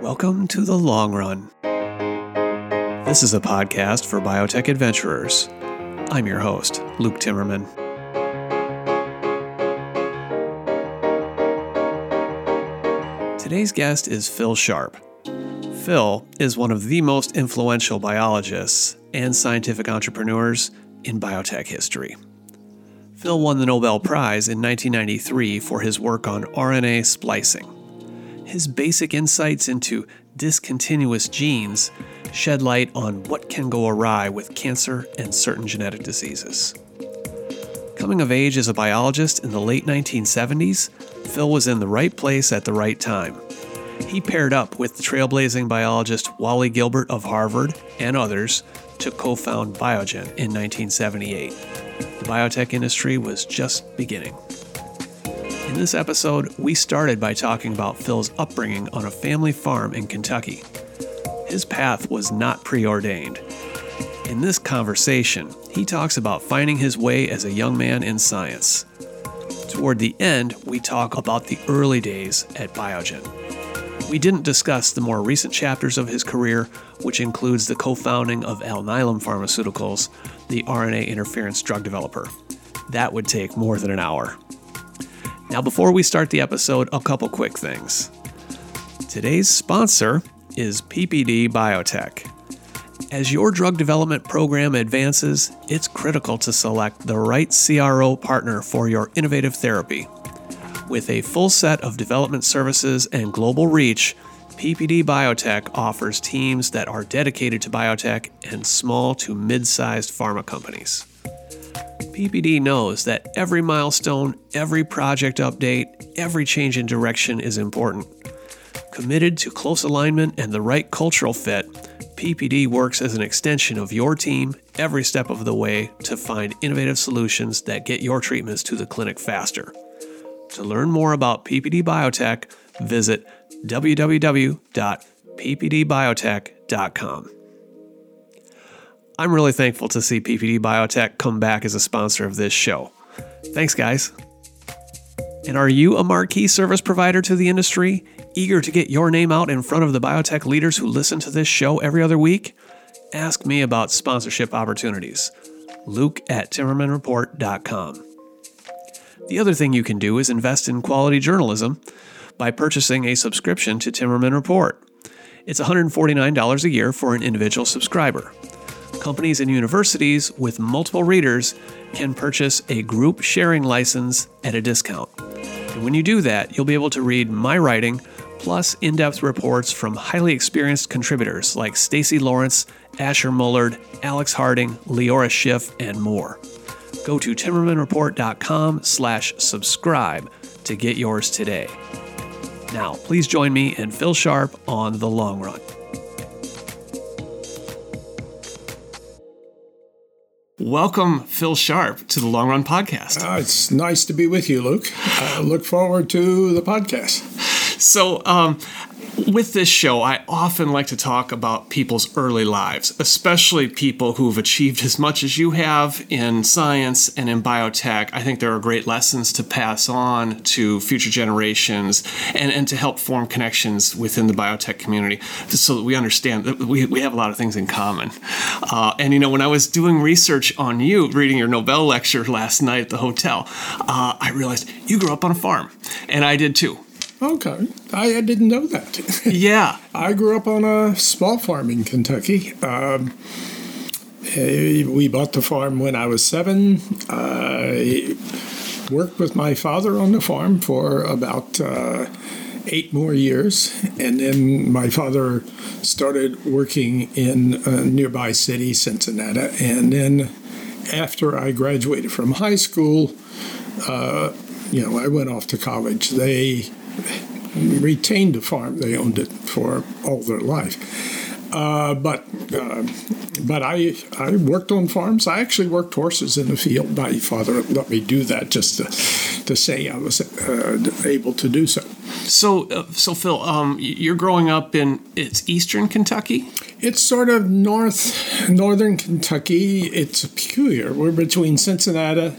Welcome to the long run. This is a podcast for biotech adventurers. I'm your host, Luke Timmerman. Today's guest is Phil Sharp. Phil is one of the most influential biologists and scientific entrepreneurs in biotech history. Phil won the Nobel Prize in 1993 for his work on RNA splicing. His basic insights into discontinuous genes shed light on what can go awry with cancer and certain genetic diseases. Coming of age as a biologist in the late 1970s, Phil was in the right place at the right time. He paired up with trailblazing biologist Wally Gilbert of Harvard and others to co found Biogen in 1978 the biotech industry was just beginning. In this episode, we started by talking about Phil's upbringing on a family farm in Kentucky. His path was not preordained. In this conversation, he talks about finding his way as a young man in science. Toward the end, we talk about the early days at Biogen. We didn't discuss the more recent chapters of his career, which includes the co founding of Alnylam Pharmaceuticals, the RNA interference drug developer. That would take more than an hour. Now, before we start the episode, a couple quick things. Today's sponsor is PPD Biotech. As your drug development program advances, it's critical to select the right CRO partner for your innovative therapy. With a full set of development services and global reach, PPD Biotech offers teams that are dedicated to biotech and small to mid sized pharma companies. PPD knows that every milestone, every project update, every change in direction is important. Committed to close alignment and the right cultural fit, PPD works as an extension of your team every step of the way to find innovative solutions that get your treatments to the clinic faster. To learn more about PPD Biotech, visit www.ppdbiotech.com. I'm really thankful to see PPD Biotech come back as a sponsor of this show. Thanks, guys. And are you a marquee service provider to the industry, eager to get your name out in front of the biotech leaders who listen to this show every other week? Ask me about sponsorship opportunities. Luke at TimmermanReport.com. The other thing you can do is invest in quality journalism by purchasing a subscription to Timmerman Report. It's $149 a year for an individual subscriber. Companies and universities with multiple readers can purchase a group sharing license at a discount. And when you do that, you'll be able to read my writing plus in-depth reports from highly experienced contributors like Stacy Lawrence, Asher Mullard, Alex Harding, Leora Schiff, and more. Go to timmermanreport.com slash subscribe to get yours today. Now, please join me and Phil Sharp on The Long Run. Welcome, Phil Sharp, to the Long Run Podcast. Uh, it's nice to be with you, Luke. I look forward to the podcast. So, um, with this show, I often like to talk about people's early lives, especially people who've achieved as much as you have in science and in biotech. I think there are great lessons to pass on to future generations and, and to help form connections within the biotech community so that we understand that we, we have a lot of things in common. Uh, and, you know, when I was doing research on you, reading your Nobel lecture last night at the hotel, uh, I realized you grew up on a farm, and I did too. Okay, I, didn't know that. Yeah, I grew up on a small farm in Kentucky. Um, eh, we bought the farm when I was seven. I worked with my father on the farm for about uh, eight more years, and then my father started working in a nearby city, Cincinnati, and then after I graduated from high school. Uh, you know, I went off to college. They retained the farm. They owned it for all their life. Uh, but uh, but I I worked on farms. I actually worked horses in the field. My father let me do that just to, to say I was uh, able to do so. So uh, so Phil, um, you're growing up in it's Eastern Kentucky. It's sort of north northern Kentucky. It's peculiar. We're between Cincinnati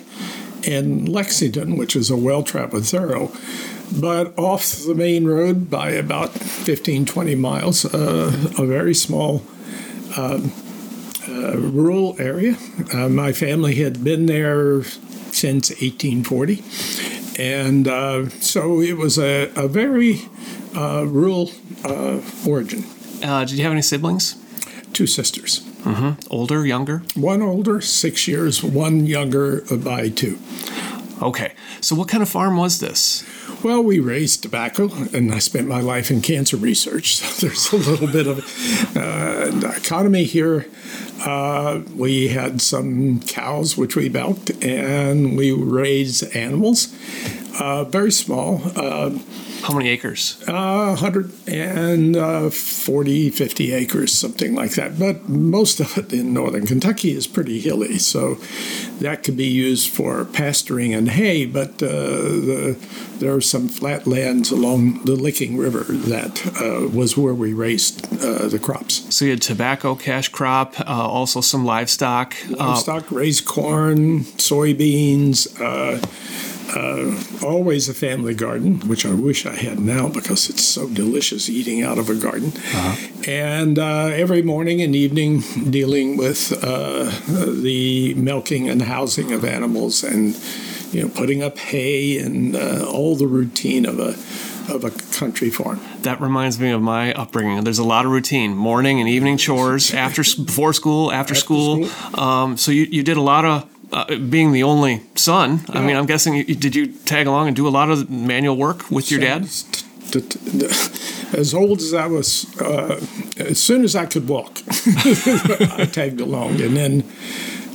and Lexington, which is a well traveled thorough but off the main road by about 15, 20 miles, uh, a very small um, uh, rural area. Uh, my family had been there since 1840. And uh, so it was a, a very uh, rural uh, origin. did you have any siblings? Two sisters. Mm-hmm. Older, younger? One older, six years, one younger by two. Okay. So, what kind of farm was this? Well, we raised tobacco, and I spent my life in cancer research. So there's a little bit of uh, economy here. Uh, we had some cows, which we milked, and we raised animals. Uh, very small. Uh, How many acres? Uh, 140, 50 acres, something like that. But most of it in northern Kentucky is pretty hilly, so that could be used for pasturing and hay. But uh, the, there are some flat lands along the Licking River that uh, was where we raised uh, the crops. So you had tobacco, cash crop, uh, also some livestock. Livestock, raised corn, soybeans uh, always a family garden, which I wish I had now because it's so delicious eating out of a garden. Uh-huh. And uh, every morning and evening, dealing with uh, the milking and housing of animals, and you know, putting up hay and uh, all the routine of a of a country farm. That reminds me of my upbringing. There's a lot of routine, morning and evening chores, after before school, after, after school. school. Um, so you, you did a lot of uh, being the only son, yeah. I mean, I'm guessing you, did you tag along and do a lot of manual work with your dad? As old as I was, uh, as soon as I could walk, I tagged along, and then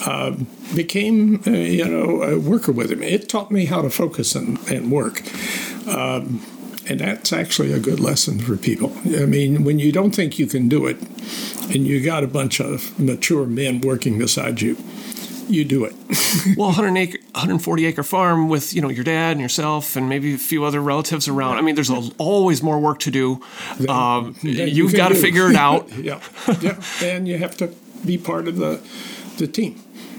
uh, became, uh, you know, a worker with him. It taught me how to focus and, and work. Um, and that's actually a good lesson for people. I mean, when you don't think you can do it, and you got a bunch of mature men working beside you, you do it. well, 100 acre, 140 acre farm with you know your dad and yourself and maybe a few other relatives around. I mean, there's a, always more work to do. Then, um, you've you got to figure it out. yeah, yeah, and you have to be part of the the team.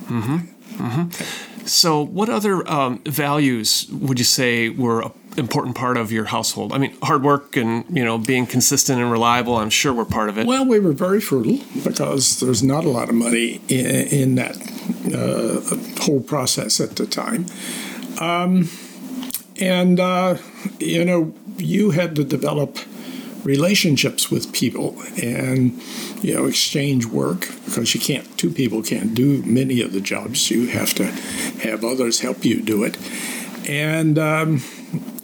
Mm-hmm. Mm-hmm. So, what other um, values would you say were important part of your household? I mean, hard work and you know being consistent and reliable. I'm sure were part of it. Well, we were very frugal because there's not a lot of money in, in that uh, whole process at the time, um, and uh, you know you had to develop relationships with people and you know exchange work because you can't two people can't do many of the jobs you have to have others help you do it and um,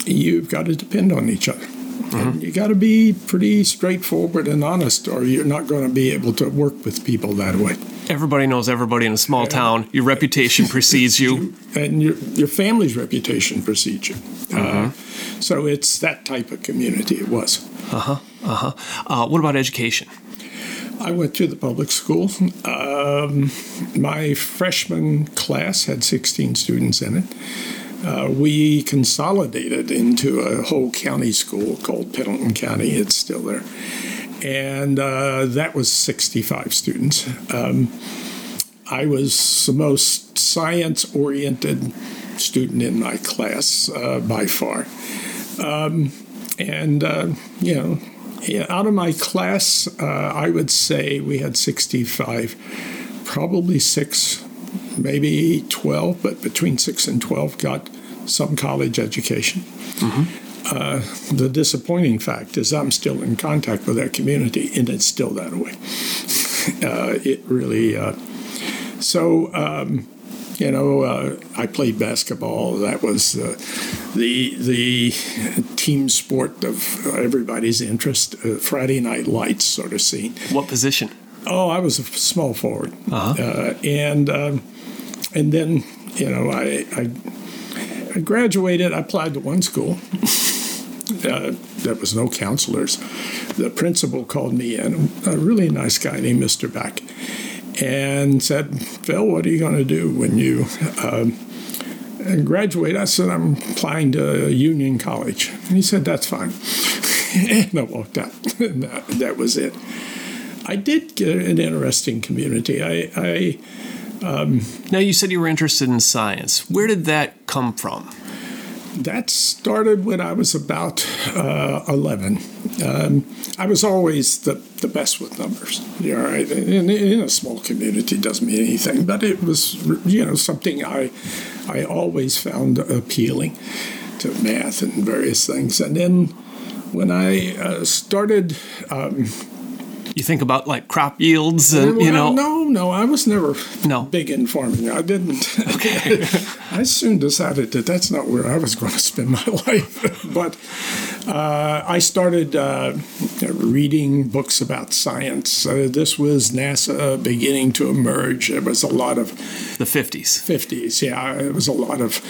you've got to depend on each other. Mm-hmm. you got to be pretty straightforward and honest, or you're not going to be able to work with people that way. Everybody knows everybody in a small town. Your reputation precedes you, and your your family's reputation precedes you. Uh, mm-hmm. Uh, so it's that type of community. It was. Uh-huh. Uh-huh. Uh, what about education? I went to the public school. Um, my freshman class had 16 students in it uh, we consolidated into a whole county school called Pendleton County. It's still there. And uh, that was 65 students. Um, I was the most science oriented student in my class uh, by far. Um, and, uh, you know, out of my class, uh, I would say we had 65, probably six maybe 12, but between 6 and 12 got some college education. Mm-hmm. Uh, the disappointing fact is I'm still in contact with that community, and it's still that way. uh, it really. Uh, so, um, you know, uh, I played basketball. That was uh, the the team sport of everybody's interest. Uh, Friday night lights sort of scene. What position? Oh, I was a small forward, uh-huh. and um, and then you know I, I, I graduated. I applied to one school. uh, there was no counselors. The principal called me in, a really nice guy named Mr. Beck, and said, "Phil, what are you going to do when you?" And graduate, I said, I'm applying to Union College. And he said, That's fine. and I walked out. that, that was it. I did get an interesting community. I, I um, now, you said you were interested in science. Where did that come from? that started when I was about uh, 11. Um, I was always the, the best with numbers. You know, right? in, in a small community doesn't mean anything, but it was you know something I I always found appealing to math and various things. And then when I uh, started. Um, you think about like crop yields and well, you know. no no i was never no. big in farming. I didn't. Okay. I soon decided that that's not where i was going to spend my life. But uh, i started uh, reading books about science. Uh, this was nasa beginning to emerge. There was a lot of the 50s 50s yeah. It was a lot of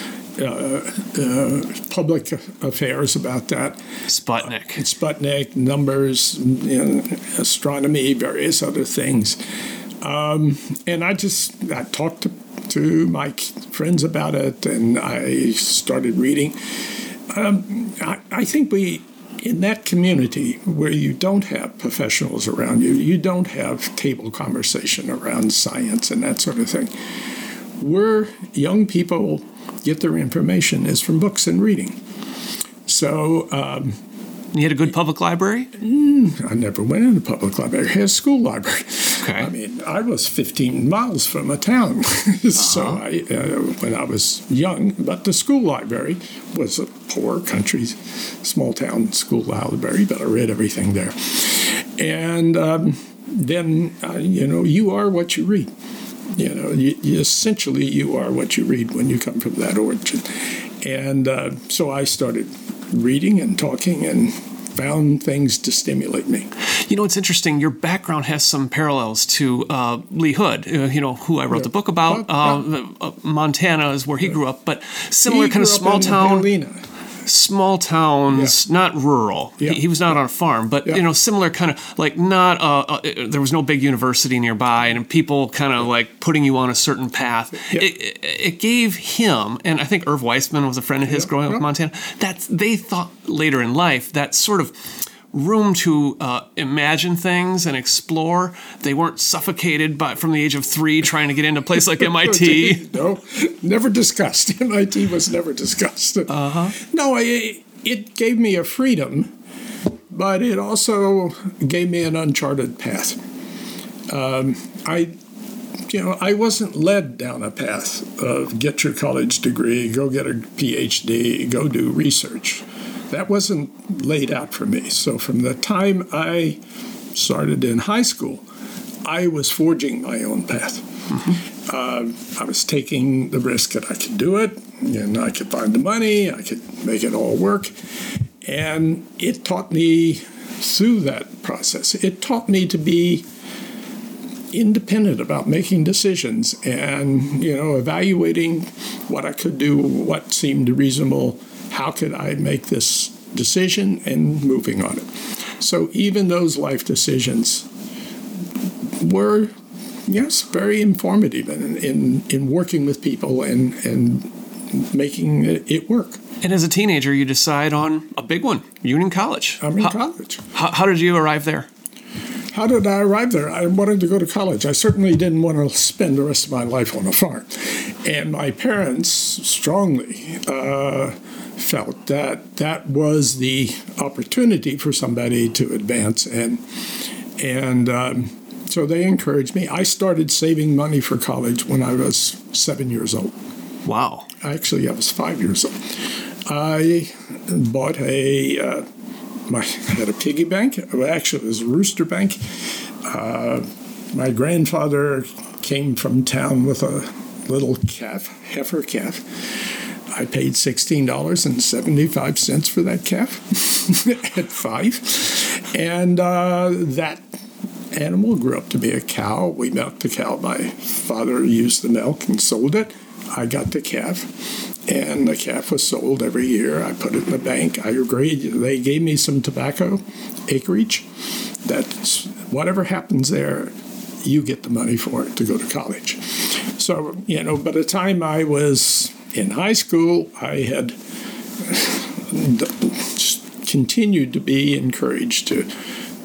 public affairs about that. Sputnik. Sputnik, numbers, you know, astronomy, various other things. Um, and I just I talked to, to, my friends about it, and I started reading. Um, I, I think we in that community where you don't have professionals around you, you don't have table conversation around science and that sort of thing. We're young people get their information is from books and reading. So, um, you had a good public library? Mm, I never went in a public library. I had a school library. Okay. I mean, I was 15 miles from a town. uh-huh. so I, uh, when I was young, but the school library was a poor country, small town school library, but I read everything there. And um, then, uh, you know, you are what you read. You know, you, you essentially you are what you read when you come from that origin. And uh, so I started reading and talking and found things to stimulate me. You know, it's interesting. Your background has some parallels to uh, Lee Hood, uh, you know, who I wrote yeah. the book about. Uh, uh, Montana is where he grew up, but similar kind of small town. Helena small towns, yeah. not rural. Yeah. He, he, was not on a farm, but you know, similar kind of like not. Uh, uh, there was no big university nearby, and people kind of like putting you on a certain path. It, it, gave him, and I think Irv Weissman was a friend of his growing up in Montana. That's they thought later in life that sort of room to uh, imagine things and explore. They weren't suffocated by from the age of three trying to get into a place like MIT. no, never discussed. MIT was never discussed. Uh huh. No, I, it gave me a freedom, but it also gave me an uncharted path. Um, I you know, I wasn't led down a path of get your college degree, go get a PhD, go do research that wasn't laid out for me. So from the time I started in high school, I was forging my own path. Mm-hmm. Uh, I was taking the risk that I could do it, and I could find the money, I could make it all work. And it taught me through that process, it taught me to be independent about making decisions and you know evaluating what I could do, what seemed reasonable how could I make this decision and moving on it. So even those life decisions were, yes, very informative in, in, in working with people and, and making it work. And as a teenager, you decide on a big one, Union College. I'm in how, college. How, how did you arrive there? How did I arrive there? I wanted to go to college. I certainly didn't want to spend the rest of my life on a farm. And my parents strongly uh, felt that that was the opportunity for somebody to advance and and um, so they encouraged me. I started saving money for college when I was seven years old. Wow! Actually, I was five years old. I bought a uh, my I had a piggy bank. Actually, it was a rooster bank. Uh, my grandfather came from town with a little calf, heifer calf I paid $16.75 for that calf at five. And uh, that animal grew up to be a cow. We milked the cow. My father used the milk and sold it. I got the calf, and the calf was sold every year. I put it in the bank. I agreed. They gave me some tobacco acreage. That's whatever happens there, you get the money for it to go to college. So, you know, by the time I was in high school, I had continued to be encouraged to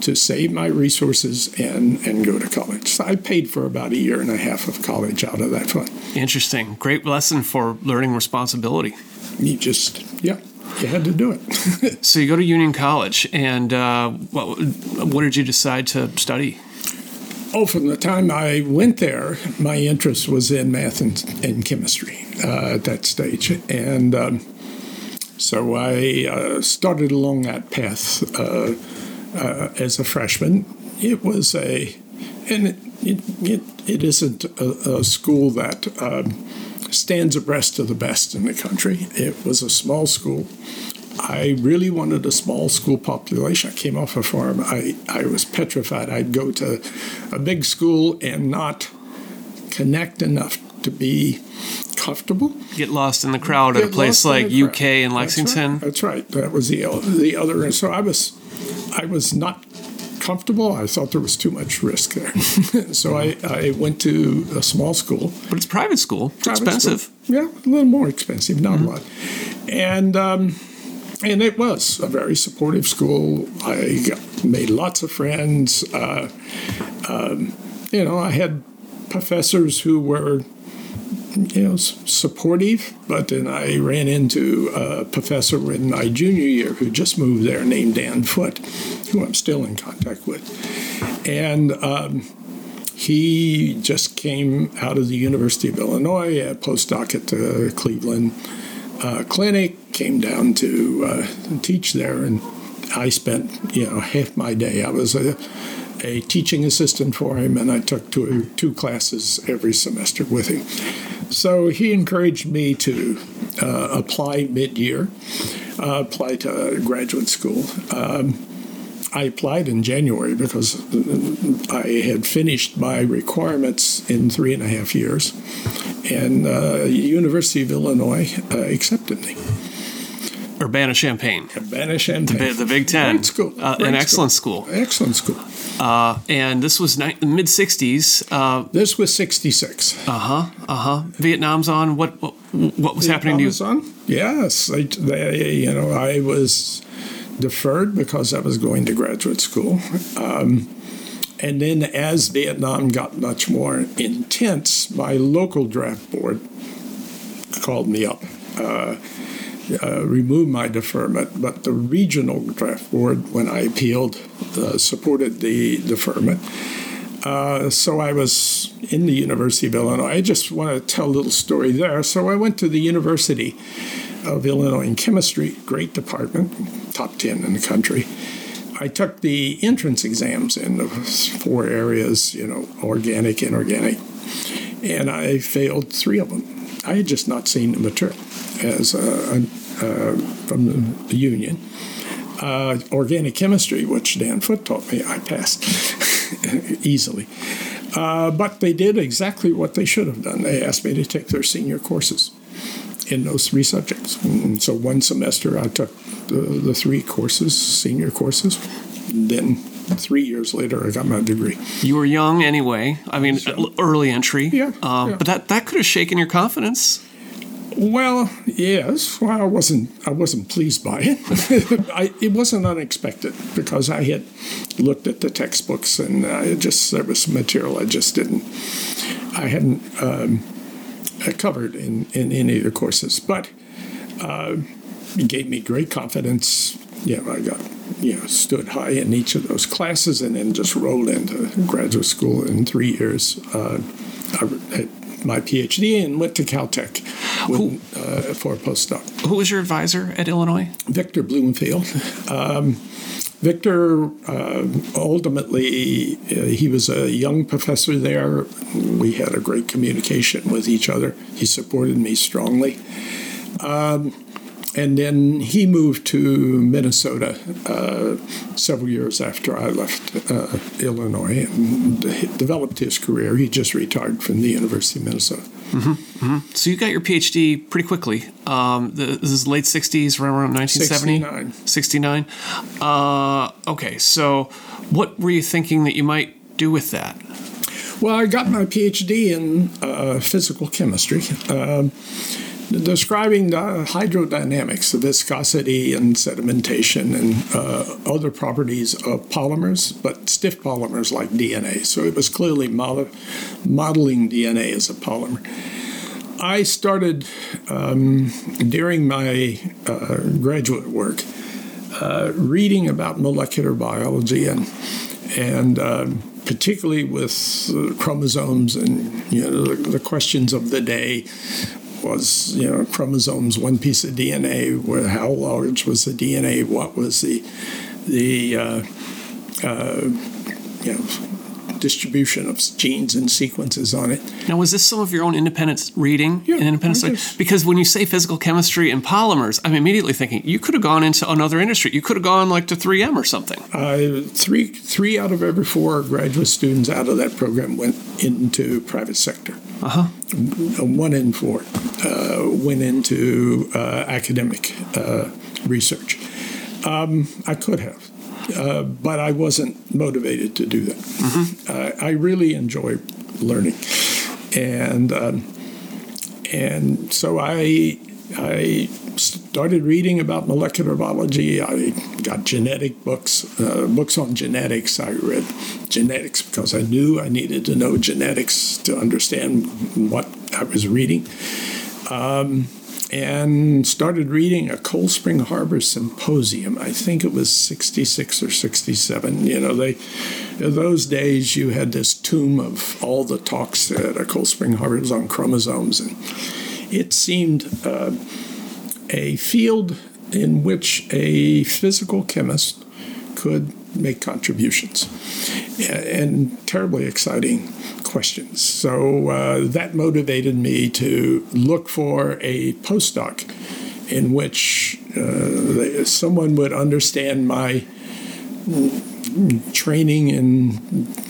to save my resources and and go to college. So I paid for about a year and a half of college out of that fund. Interesting. Great lesson for learning responsibility. you just, yeah, you had to do it. so you go to Union College, and uh, what, what did you decide to study? Oh, from the time I went there, my interest was in math and, and chemistry uh, at that stage. And um, so I uh, started along that path uh, uh as a freshman. It was a, and it, it, it, it isn't a, a school that um, stands abreast of the best in the country. It was a small school. I really wanted a small school population. I came off a farm. I, I was petrified. I'd go to a big school and not connect enough to be comfortable. Get lost in the crowd Get at a place like UK and Lexington. That's right. That's right. That was the the other. And so I was, I was not comfortable. I thought there was too much risk there. so I, I went to a small school. But it's private school. It's private expensive. School. Yeah, a little more expensive, not mm-hmm. a lot. And um, and it was a very supportive school. I made lots of friends. Uh, um, you know, I had professors who were you know, supportive. But then I ran into a professor in my junior year who just moved there named Dan Foote, who I'm still in contact with. And um, he just came out of the University of Illinois, a postdoc at the Cleveland uh, Clinic, came down to uh, teach there, and I spent you know half my day. I was a, a teaching assistant for him, and I took two two classes every semester with him. So he encouraged me to uh, apply mid year, uh, apply to graduate school. Um, I applied in January because I had finished my requirements in three and a half years, and uh, University of Illinois uh, accepted me. Urbana Champaign. Urbana Champaign. The, the Big Ten. Great school. Uh, Great an excellent school. school. Excellent school. Uh, and this was ni- mid 60s. Uh, this was 66. Uh huh. Uh huh. Vietnam's on. What what, what was Vietnam happening to you? Was on? Yes. They, they, you know, I was deferred because I was going to graduate school. Um, and then as Vietnam got much more intense, my local draft board called me up. Uh, uh, remove my deferment, but the regional draft board, when I appealed, uh, supported the deferment. Uh, so I was in the University of Illinois. I just want to tell a little story there. So I went to the University of Illinois in chemistry, great department, top 10 in the country. I took the entrance exams in the four areas, you know, organic, inorganic, and I failed three of them. I had just not seen the material as a, uh, from the union. Uh, organic chemistry, which Dan Foote taught me, I passed easily. Uh, but they did exactly what they should have done. They asked me to take their senior courses in those three subjects. And so one semester I took the, the three courses, senior courses. Then three years later, I got my degree. You were young anyway. I mean, so, early entry. Yeah, um, yeah. But that, that could have shaken your confidence. Well, yes. Well, I wasn't. I wasn't pleased by it. I, it wasn't unexpected because I had looked at the textbooks and I just there was some material I just didn't. I hadn't um, covered in, in any of the courses, but uh, it gave me great confidence. Yeah, I got you know stood high in each of those classes and then just rolled into graduate school in three years. Uh, I my PhD and went to Caltech with, uh, for a postdoc. Who was your advisor at Illinois? Victor Bloomfield. Um, Victor uh, ultimately, uh, he was a young professor there. We had a great communication with each other. He supported me strongly. Um, and then he moved to Minnesota uh, several years after I left uh, Illinois and developed his career. He just retired from the University of Minnesota. Mm-hmm, mm-hmm. So you got your PhD pretty quickly. Um, the, this is late 60s, around 1970? 69. 69. Uh, okay, so what were you thinking that you might do with that? Well, I got my PhD in uh, physical chemistry. Um, describing the hydrodynamics, the viscosity and sedimentation and uh, other properties of polymers, but stiff polymers like DNA. So it was clearly modeling DNA as a polymer. I started um, during my uh, graduate work uh, reading about molecular biology and and um, particularly with uh, chromosomes and you know the, the, questions of the day was you know chromosomes one piece of DNA where how large was the DNA what was the the uh, uh, you know distribution of genes and sequences on it. Now, was this some of your own independent reading yeah, and independent study? Because when you say physical chemistry and polymers, I'm immediately thinking you could have gone into another industry. You could have gone like to 3M or something. Uh, three three out of every four graduate students out of that program went into private sector. Uh-huh. One in four uh, went into uh, academic uh, research. Um, I could have. Uh, but I wasn't motivated to do that. Mm-hmm. Uh, I really enjoy learning, and um, and so I I started reading about molecular biology. I got genetic books, uh, books on genetics. I read genetics because I knew I needed to know genetics to understand what I was reading. Um, and started reading a Cold Spring Harbor symposium. I think it was 66 or 67. You know, they in those days you had this tome of all the talks at a Cold Spring Harbor was on chromosomes, and it seemed uh, a field in which a physical chemist could make contributions, and terribly exciting questions. So uh, that motivated me to look for a postdoc in which uh, someone would understand my training in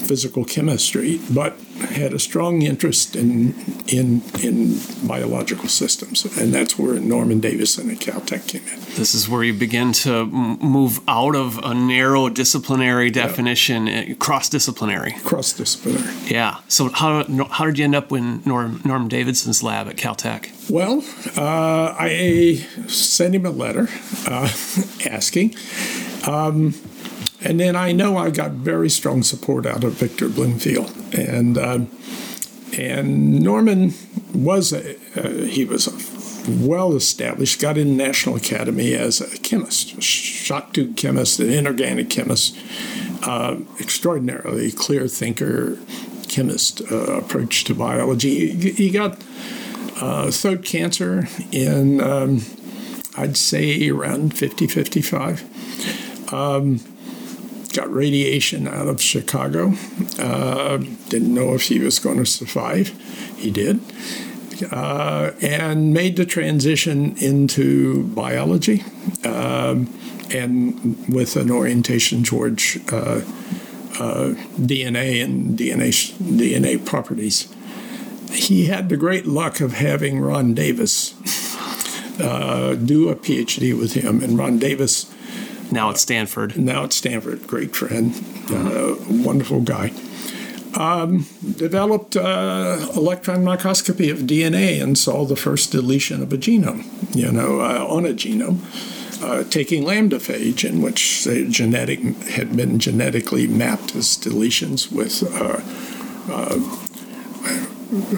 physical chemistry, but had a strong interest in in in biological systems, and that's where Norman Davidson at Caltech came in. This is where you begin to move out of a narrow disciplinary definition, yeah. cross disciplinary. Cross disciplinary. Yeah. So how how did you end up in Norm Norm Davidson's lab at Caltech? Well, uh, I sent him a letter uh, asking. Um, and then I know I got very strong support out of Victor Bloomfield, and uh, and Norman was a, uh, he was well established, got in National Academy as a chemist, shock tube chemist, an inorganic chemist, uh, extraordinarily clear thinker, chemist uh, approach to biology. He, he got uh, throat cancer in, um, I'd say, around 50, 55. Um, got radiation out of Chicago. Uh, didn't know if he was going to survive. He did. Uh, and made the transition into biology um, and with an orientation towards uh, uh DNA and DNA, DNA properties. He had the great luck of having Ron Davis uh, do a PhD with him, and Ron Davis now at Stanford. Now at Stanford, great friend, uh, wonderful guy. Um, developed uh, electron microscopy of DNA and saw the first deletion of a genome, you know, uh, on a genome, uh, taking lambda phage, in which the genetic had been genetically mapped as deletions with uh, uh,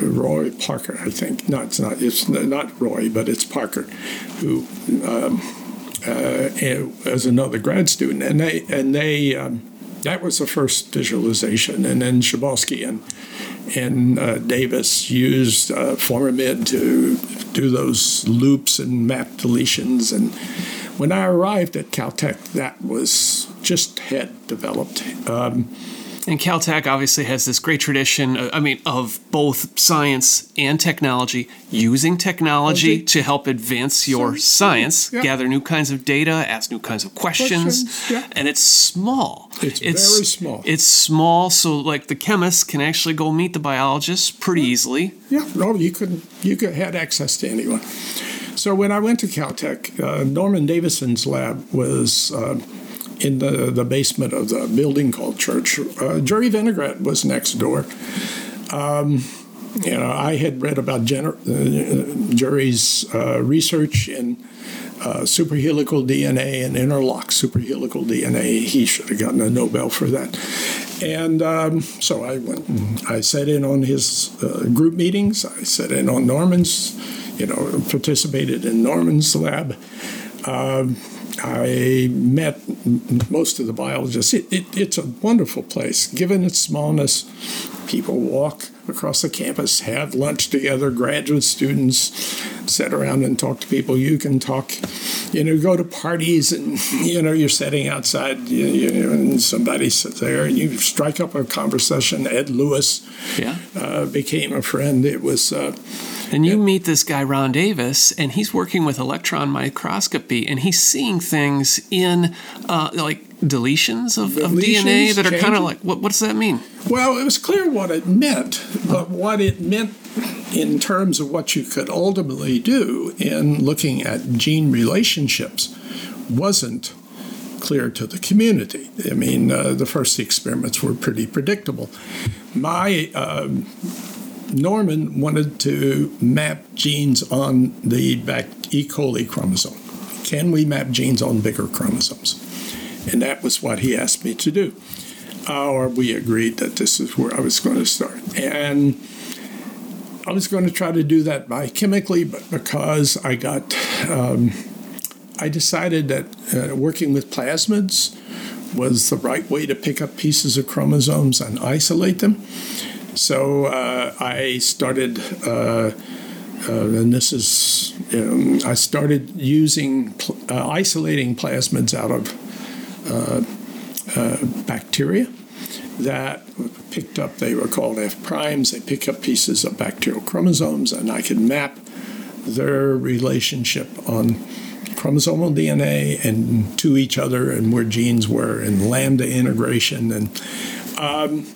Roy Parker, I think. No, it's not. It's not Roy, but it's Parker, who. Um, as another grad student, and they and they um, that was the first visualization, and then Schabowski and and uh, Davis used uh, formamide to do those loops and map deletions. And when I arrived at Caltech, that was just had developed. Um, and Caltech obviously has this great tradition, uh, I mean, of both science and technology, using technology to help advance your science, yeah. gather new kinds of data, ask new kinds of questions. questions yeah. And it's small. It's, it's, very small. It's small, so like the chemists can actually go meet the biologists pretty yeah. easily. Yeah, no, you could you could had access to anyone. So when I went to Caltech, uh, Norman Davidson's lab was. Uh, in the, the basement of the building called Church. Uh, Jerry Vinograd was next door. Um, you know, I had read about uh, Jerry's uh, research in uh, superhelical DNA and interlock superhelical DNA. He should have gotten a Nobel for that. And um, so I went I sat in on his uh, group meetings. I sat in on Norman's, you know, participated in Norman's lab. Um, I met most of the biologists. It, it, it's a wonderful place. Given its smallness, people walk across the campus, have lunch together, graduate students sit around and talk to people. You can talk, you know, go to parties and, you know, you're sitting outside you, you know, and somebody sits there and you strike up a conversation. Ed Lewis yeah. uh, became a friend. It was. Uh, and you meet this guy, Ron Davis, and he's working with electron microscopy, and he's seeing things in uh, like deletions of, of DNA that are kind of like, what, what does that mean? Well, it was clear what it meant, but what it meant in terms of what you could ultimately do in looking at gene relationships wasn't clear to the community. I mean, uh, the first experiments were pretty predictable. My uh, Norman wanted to map genes on the back E. coli chromosome. Can we map genes on bigger chromosomes? And that was what he asked me to do. Or we agreed that this is where I was going to start. And I was going to try to do that biochemically, but because I got, um, I decided that uh, working with plasmids was the right way to pick up pieces of chromosomes and isolate them. So uh, I started, uh, uh and this is, um, I started using, uh, isolating plasmids out of bacteria that picked up, they were called F primes, they pick up pieces of bacterial chromosomes, and I could map their relationship on chromosomal DNA and to each other and where genes were and lambda integration and um,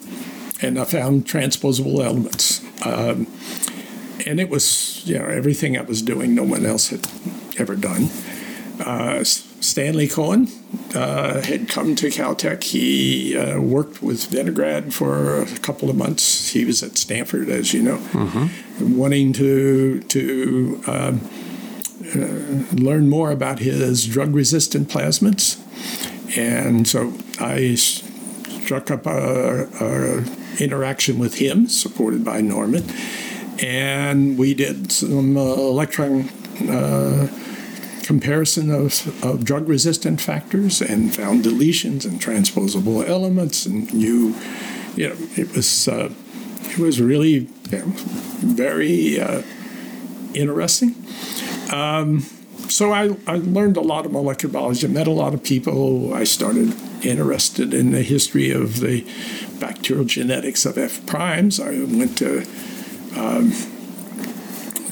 and I found transposable elements. Um, and it was, you know, everything I was doing, no one else had ever done. Uh, Stanley Cohen uh, had come to Caltech. He uh, worked with Vinograd for a couple of months. He was at Stanford, as you know, mm-hmm. wanting to to um, uh, learn more about his drug-resistant plasmids, and so I struck up a, a interaction with him, supported by Norman, and we did some uh, electron uh, comparison of, of drug resistant factors and found deletions and transposable elements, and you, you know, it was uh, it was really you know, very uh, interesting. Um, so I, I learned a lot of molecular biology, I met a lot of people. I started interested in the history of the bacterial genetics of F primes. I went to um,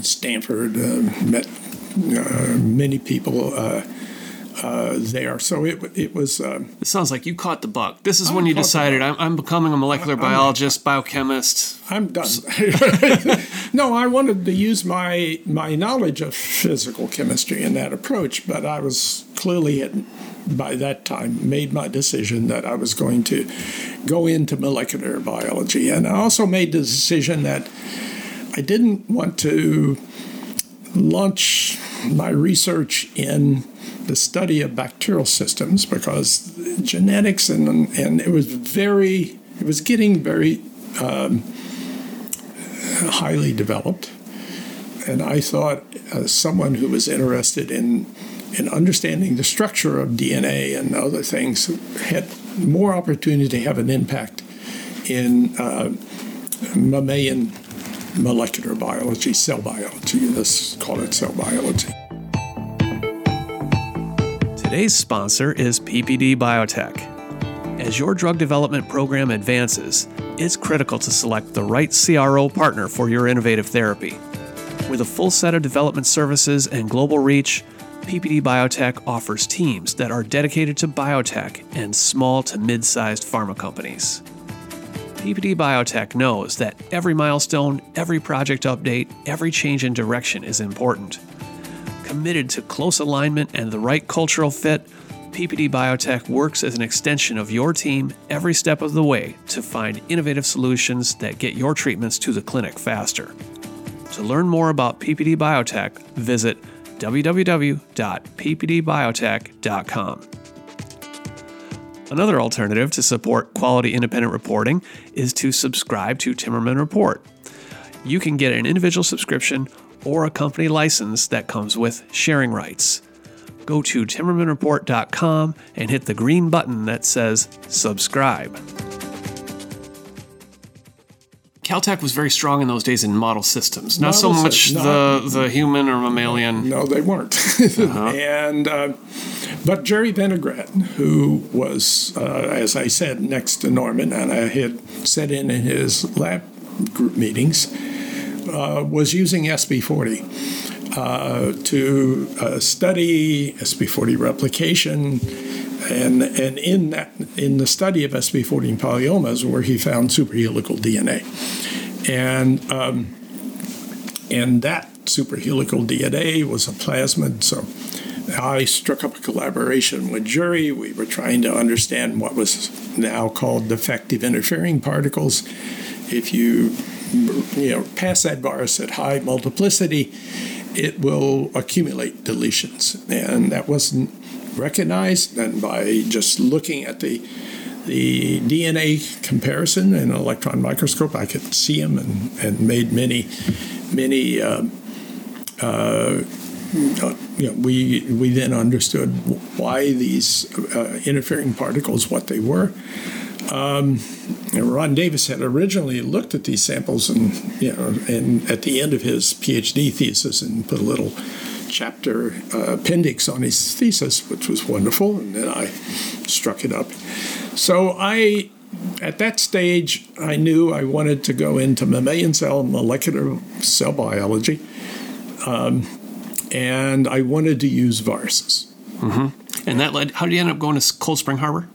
Stanford, uh, met many people uh, uh, there. So it it was. Uh, it sounds like you caught the bug. This is when you decided I'm, I'm, becoming a molecular I'm, biologist, biochemist. I'm done. no, I wanted to use my my knowledge of physical chemistry in that approach, but I was clearly at, by that time made my decision that I was going to go into molecular biology, and I also made the decision that I didn't want to launch my research in the study of bacterial systems because genetics and and it was very it was getting very um, highly developed, and I thought as someone who was interested in in understanding the structure of DNA and other things had more opportunity to have an impact in uh, mammalian molecular biology, cell biology. Let's call it cell biology. Today's sponsor is PPD Biotech. As your drug development program advances, it's critical to select the right CRO partner for your innovative therapy. With a full set of development services and global reach, PPD Biotech offers teams that are dedicated to biotech and small to mid sized pharma companies. PPD Biotech knows that every milestone, every project update, every change in direction is important. Committed to close alignment and the right cultural fit, PPD Biotech works as an extension of your team every step of the way to find innovative solutions that get your treatments to the clinic faster. To learn more about PPD Biotech, visit www.ppdbiotech.com. Another alternative to support quality independent reporting is to subscribe to Timmerman Report. You can get an individual subscription or a company license that comes with sharing rights. Go to timmermanreport.com and hit the green button that says subscribe. Caltech was very strong in those days in model systems, not so much sy- the, not- the human or mammalian. No, they weren't. and uh, but Jerry Vinograd, who was, uh, as I said, next to Norman, and I had sat in in his lab group meetings, uh, was using SV40 uh, to uh, study SV40 replication. And, and in that in the study of SV40 polyomas, where he found superhelical DNA, and um, and that superhelical DNA was a plasmid. So I struck up a collaboration with Jerry. We were trying to understand what was now called defective interfering particles. If you you know pass that virus at high multiplicity, it will accumulate deletions, and that wasn't recognized. And by just looking at the the DNA comparison in an electron microscope, I could see them and, and made many, many. Uh, uh, you know, we we then understood why these uh, interfering particles, what they were. Um, Ron Davis had originally looked at these samples, and you know, and at the end of his PhD thesis, and put a little chapter uh, appendix on his thesis, which was wonderful. And then I struck it up. So I, at that stage, I knew I wanted to go into mammalian cell molecular cell biology, um, and I wanted to use viruses. And that led, how did you end up going to Cold Spring Harbor?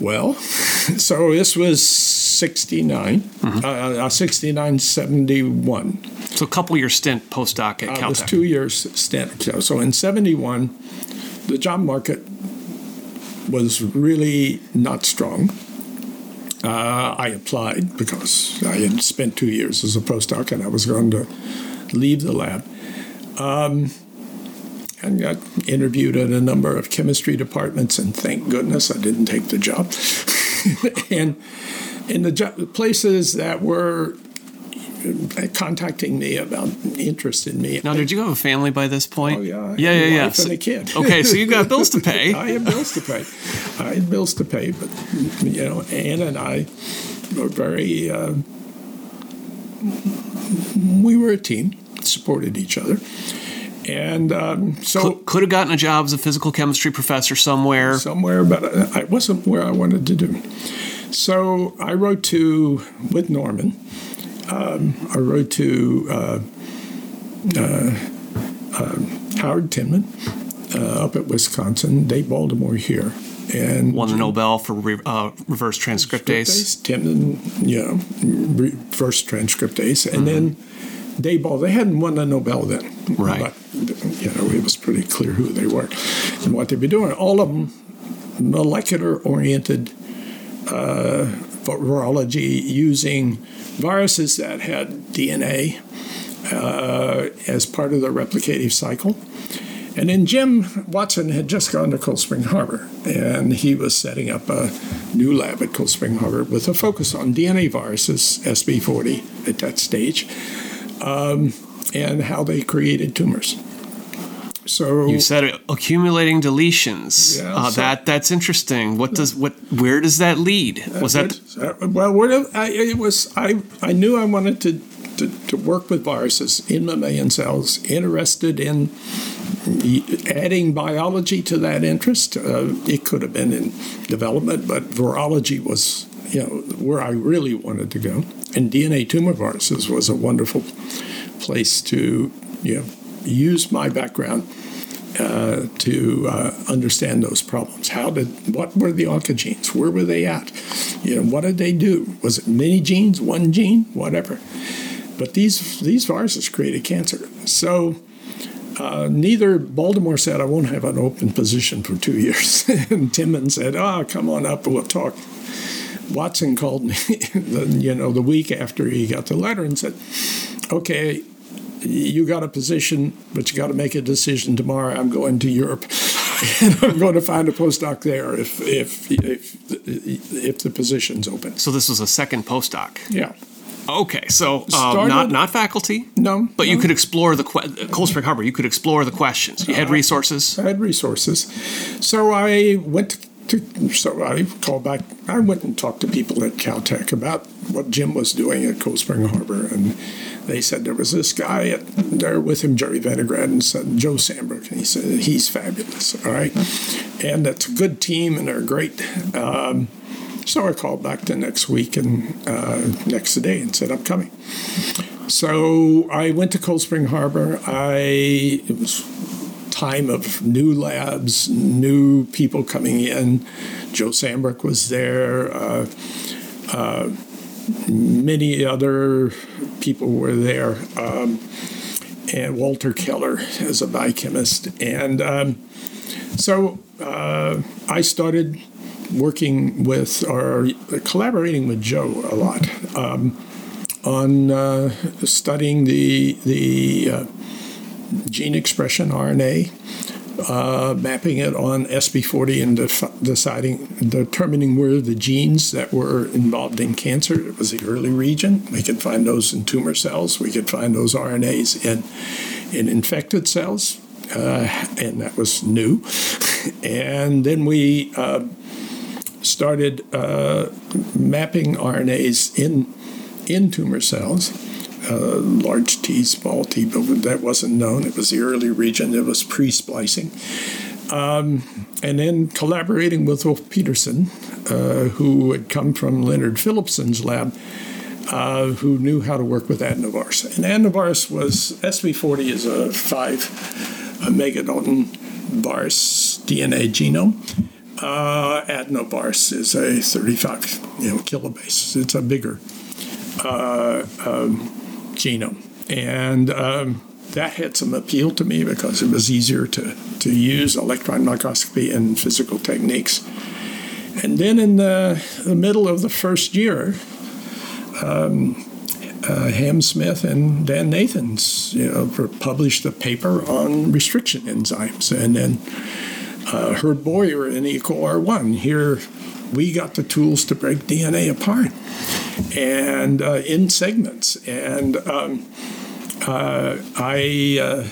Well, so this was 69, uh, uh, 69, 71. So a couple year stint postdoc at Uh, it was Caltech. two years stint. So- So in 71, the job market was really not strong. Uh, I applied because I had spent two years as a postdoc and I was going to leave the lab. Um, and got interviewed at a number of chemistry departments, and thank goodness I didn't take the job. and in the jo- places that were contacting me about interest in me, now, did you have a family by this point? Oh, yeah. Yeah, yeah, yeah. Wife and a kid. okay, so you got bills to pay. I had bills to pay. I had bills to pay, but you know, Ann and I were very. Uh, we were a team, supported each other, and um, so Could, could have gotten a job as a physical chemistry professor somewhere. somewhere, but I wasn't where I wanted to do. So I wrote to with Norman. Um, I wrote to uh, uh, um, Howard Temin uh, up at Wisconsin, Dave Baltimore here, and Won the Nobel for re, uh, reverse transcriptase. Temin, you know, reverse transcriptase, and then Dave Ball. They hadn't won the Nobel then, Right. But you know, it was pretty clear who they were and what they'd be doing. All of them molecular-oriented uh, virology using viruses that had DNA uh, as part of the replicative cycle. And then Jim Watson had just gone to Cold Spring Harbor, and he was setting up a new lab at Cold Spring Harbor with a focus on DNA viruses, SV40 at that stage, um, and how they created tumors. So You said it, accumulating deletions. Yeah, uh, so- that that's interesting. What does what? Where does that lead? Was that Uh, well? What I, it was I I knew I wanted to, to to work with viruses in mammalian cells. Interested in adding biology to that interest. Uh, it could have been in development, but virology was you know where I really wanted to go. And DNA tumor viruses was a wonderful place to you know use my background uh, to uh, understand those problems. How did what were the oncogenes? Where were they at? You know, what did they do? Was it many genes, one gene, whatever? But these these viruses created cancer. So uh, neither Baltimore said I won't have an open position for two years, and Temin said, "Ah, come on up, we'll talk." Watson called me, the, you know, the week after he got the letter and said, "Okay, you got a position, but you got to make a decision tomorrow. I'm going to Europe." and I'm going to find a postdoc there if if if if the position's open. So this was a second postdoc. Yeah. Okay, so um, Started- not not faculty. No, but you could explore the que- Cold Spring Harbor. You could explore the questions. You had Uh-huh. resources. I had resources. So I went to, so I called back, I went and talked to people at Caltech about what Jim was doing at Cold Spring Harbor. And they said there was this guy at, there with him, Jerry Vinograd, and said Joe Sambrook, And he said, he's fabulous. All right. And it's a good team and they're great. Um, so I called back the next week and uh, next day and said, I'm coming. So I went to Cold Spring Harbor. I it was time of new labs, new people coming in. Joe Sambrook was there. Uh, uh, many other people were there. Um, and Walter Keller as a biochemist. And um, so uh, I started working with or collaborating with Joe a lot um, on uh, studying the the uh, gene expression RNA, uh, mapping it on SV40 and def- deciding determining where the genes that were involved in cancer. It was the early region. We could find those in tumor cells. We could find those RNAs in in infected cells. Uh, and that was new. and then we uh, started uh, mapping RNAs in in tumor cells, uh, large T, small t, but that wasn't known. It was the early region. It was pre-splicing, um, and then collaborating with Ulf Pettersson, uh, who had come from Lennart Philipson's lab. Uh, who knew how to work with adenovirus. And adenovirus was SV40 is a five a megadalton virus DNA genome. Uh, adenovirus is a 35 you know kilobase. It's a bigger uh, um, genome, and um, that had some appeal to me because it was easier to to use electron microscopy and physical techniques. And then in the, the middle of the first year, um, uh, Ham Smith and Dan Nathans, you know, published a paper on restriction enzymes, and then uh, Herb Boyer and EcoR1. Here, we got the tools to break DNA apart and uh, in segments, and um, uh, I. Uh,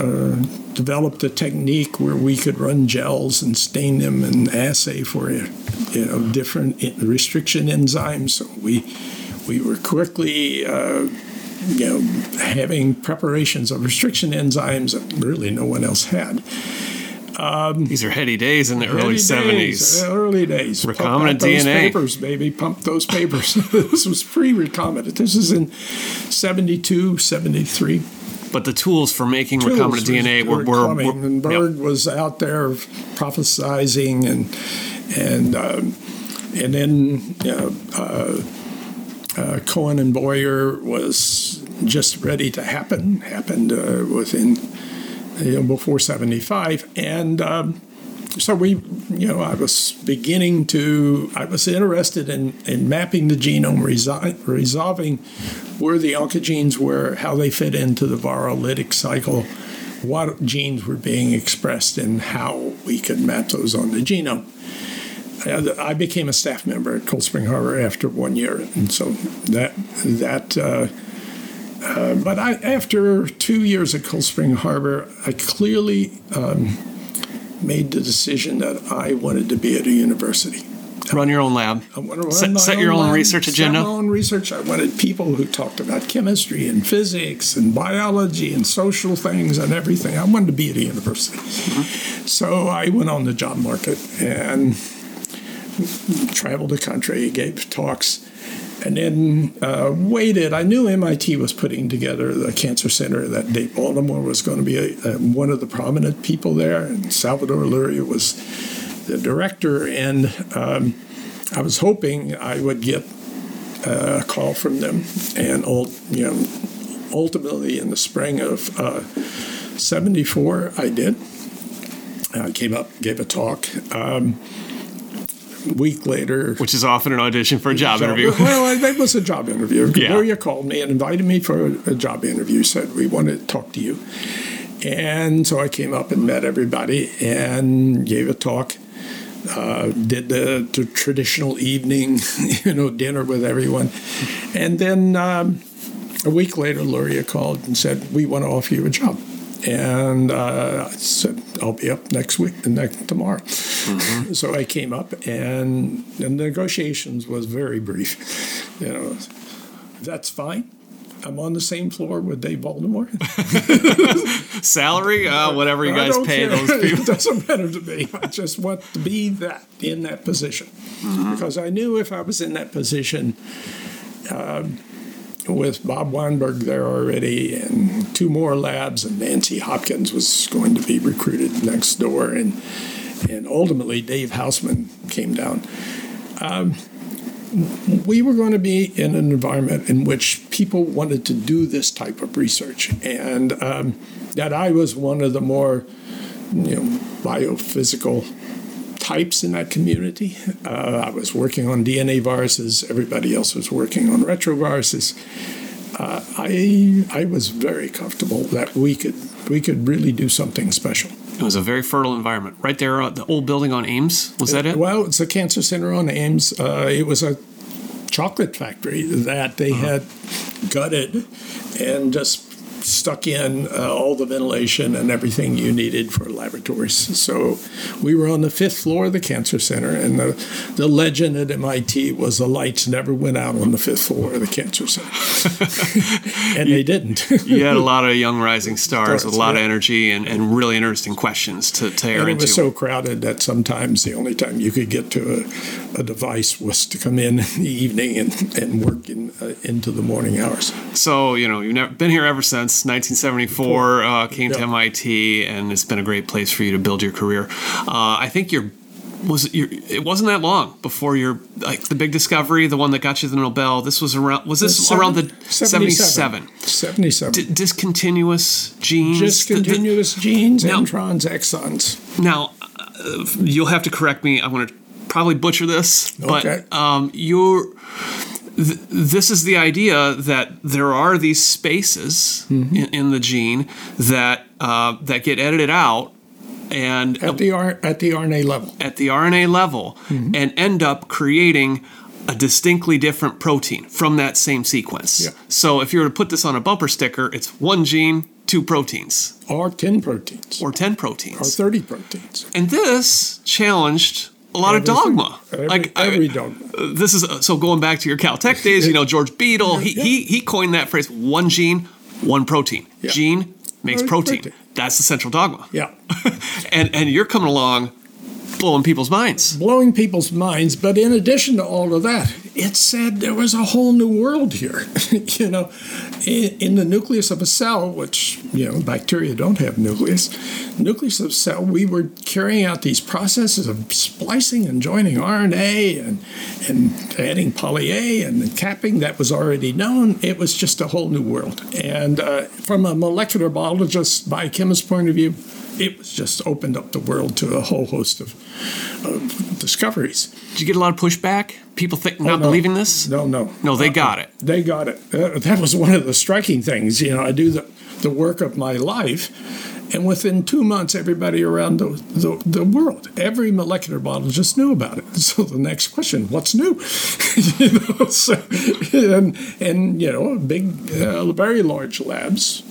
uh, developed a technique where we could run gels and stain them and assay for you know different restriction enzymes. So we we were quickly uh, you know having preparations of restriction enzymes that really no one else had. These are heady days in the early seventies. early days. Recombinant those DNA. papers, baby. Pump those papers. this was pre-recombinant. This is in 72, 73. But the tools for making tools recombinant DNA were, were, coming, were- and. Berg was out there prophesizing, and and um, and then you know, uh, uh, Cohen and Boyer was just ready to happen. Happened uh, within you know before seventy five, and. Um, so we, you know, I was beginning to, I was interested in, in mapping the genome, resi- resolving where the oncogenes were, how they fit into the virolytic cycle, what genes were being expressed, and how we could map those on the genome. I became a staff member at Cold Spring Harbor after one year, and so that that. Uh, uh, but I, after two years at Cold Spring Harbor, I clearly um, made the decision that I wanted to be at a university. run your own lab. I wanted to Set- run my set your own lab, research set agenda? my own research. I wanted people who talked about chemistry and physics and biology and social things and everything. I wanted to be at a university. Mm-hmm. So I went on the job market and traveled the country, gave talks, and then uh, waited. I knew MIT was putting together the cancer center that Dave Baltimore was going to be a, a, one of the prominent people there, and Salvador Luria was the director. And um, I was hoping I would get uh, a call from them, and you know, ultimately in the spring of uh, '74, I did. I came up, gave a talk. Um, week later, Which is often an audition for a job interview. Well, that was a job interview. Yeah. Called me and invited me for a, a job interview. Said we want to talk to you, And so I came up and met everybody and gave a talk. Uh, did the, the, traditional evening, you know, dinner with everyone, and then um, a week later, Luria called and said, "We want to offer you a job." And uh, I said, I'll be up next week, and next tomorrow. Mm-hmm. So I came up, and, and the negotiations was very brief. You know, that's fine. I'm on the same floor with Dave Baltimore. Salary, uh, whatever you guys pay care. those people. it doesn't matter to me. I just want to be that in that position mm-hmm. because I knew if I was in that position. Um, with Bob Weinberg there already, and two more labs, and Nancy Hopkins was going to be recruited next door, and and ultimately Dave Housman came down. Um, we were going to be in an environment in which people wanted to do this type of research, and um, that I was one of the more, you know, biophysical types in that community. Uh, I was working on DNA viruses. Everybody else was working on retroviruses. Uh, I I was very comfortable that we could we could really do something special. It was a very fertile environment, right there. Uh, the old building on Ames was that it? Well, it's a cancer center on Ames. Uh, it was a chocolate factory that they uh-huh. had gutted and just stuck in uh, all the ventilation and everything you needed for laboratories. So we were on the fifth floor of the cancer center, and the, the legend at MIT was the lights never went out on the fifth floor of the cancer center. and you, they didn't. you had a lot of young rising stars, stars with a lot yeah. of energy and, and really interesting questions to tear and into. It was so crowded that sometimes the only time you could get to a, a device was to come in, in the evening and, and work in, uh, into the morning hours. So, you know, you've never been here ever since. 1974, uh, came to MIT, and it's been a great place for you to build your career. Uh, I think you're was it, your, it wasn't that long before your like the big discovery, the one that got you the Nobel. This was around was this seven, around the 77 77 D- discontinuous genes discontinuous the, the, genes now, introns exons. Now uh, you'll have to correct me. I'm going to probably butcher this, okay. but um, you're this is the idea that there are these spaces mm-hmm. in, in, the gene that uh, that get edited out and at the R, at the RNA level at the RNA level mm-hmm. and end up creating a distinctly different protein from that same sequence. Yeah. So if you were to put this on a bumper sticker, it's one gene, two proteins. Or 10 proteins. Or 10 proteins. Or 30 proteins. And this challenged a lot of dogma. Every, like every dogma. This is uh, so going back to your Caltech days. You know, George Beadle. He yeah. he, he coined that phrase: one gene, one protein. Yeah. Gene makes protein. protein. That's the central dogma. Yeah. and and you're coming along, blowing people's minds. Blowing people's minds. But in addition to all of that, it said there was a whole new world here. you know, in, the nucleus of a cell, which, you know, bacteria don't have nucleus, nucleus of cell, we were carrying out these processes of splicing and joining RNA and, and adding poly A and capping that was already known. It was just a whole new world. And uh, from a molecular biologist, biochemist point of view, it was just opened up the world to a whole host of, of discoveries. Did you get a lot of pushback? People think not oh, no. believing this? No, no, no. They uh, got it. They got it. Uh, that was one of the striking things. You know, I do the the work of my life, and within two months, everybody around the, the, the, world, every molecular biologist knew about it. So the next question, what's new? you know, so, and, and, you know, big, uh, very large labs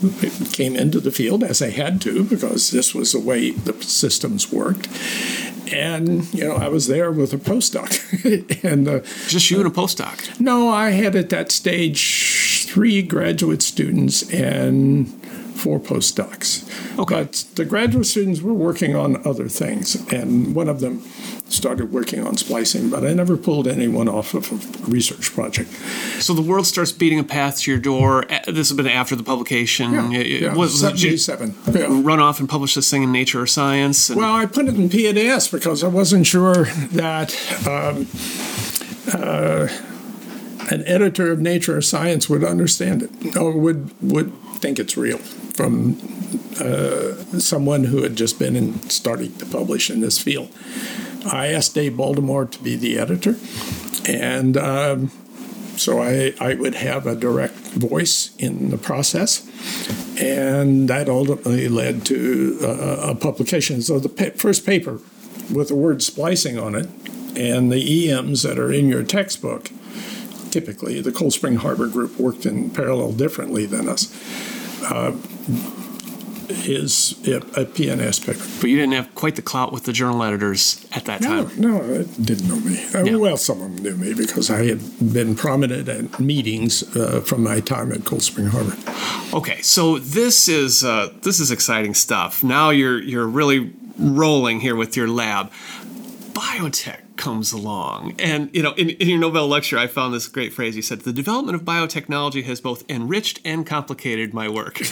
came into the field as they had to because this was the way the systems worked. And, you know, I was there with a postdoc. and uh, Just you and a postdoc? No, I had at that stage three graduate students and four postdocs. Okay. But the graduate students were working on other things, and one of them started working on splicing, but I never pulled anyone off of a research project. So the world starts beating a path to your door. This has been after the publication. Yeah, yeah. Was, 77. Yeah. Run off and publish this thing in Nature or Science? And... Well, I put it in PNAS because I wasn't sure that um, uh, an editor of Nature or Science would understand it or would would think it's real from uh, someone who had just been in starting to publish in this field. I asked Dave Baltimore to be the editor, and um, so I, I would have a direct voice in the process. And that ultimately led to uh, a publication. So the first paper with the word splicing on it and the EMs that are in your textbook, typically the Cold Spring Harbor group worked in parallel differently than us. Uh, is a, a PNAS paper. But you didn't have quite the clout with the journal editors at that No, time. no, it didn't know me. Uh, Yeah. Well, some of them knew me because I had been prominent at meetings uh, from my time at Cold Spring Harbor. Okay, so this is uh, this is exciting stuff. Now you're you're really rolling here with your lab. Biotech comes along, and you know, in, in your Nobel lecture, I found this great phrase. You said, "The development of biotechnology has both enriched and complicated my work."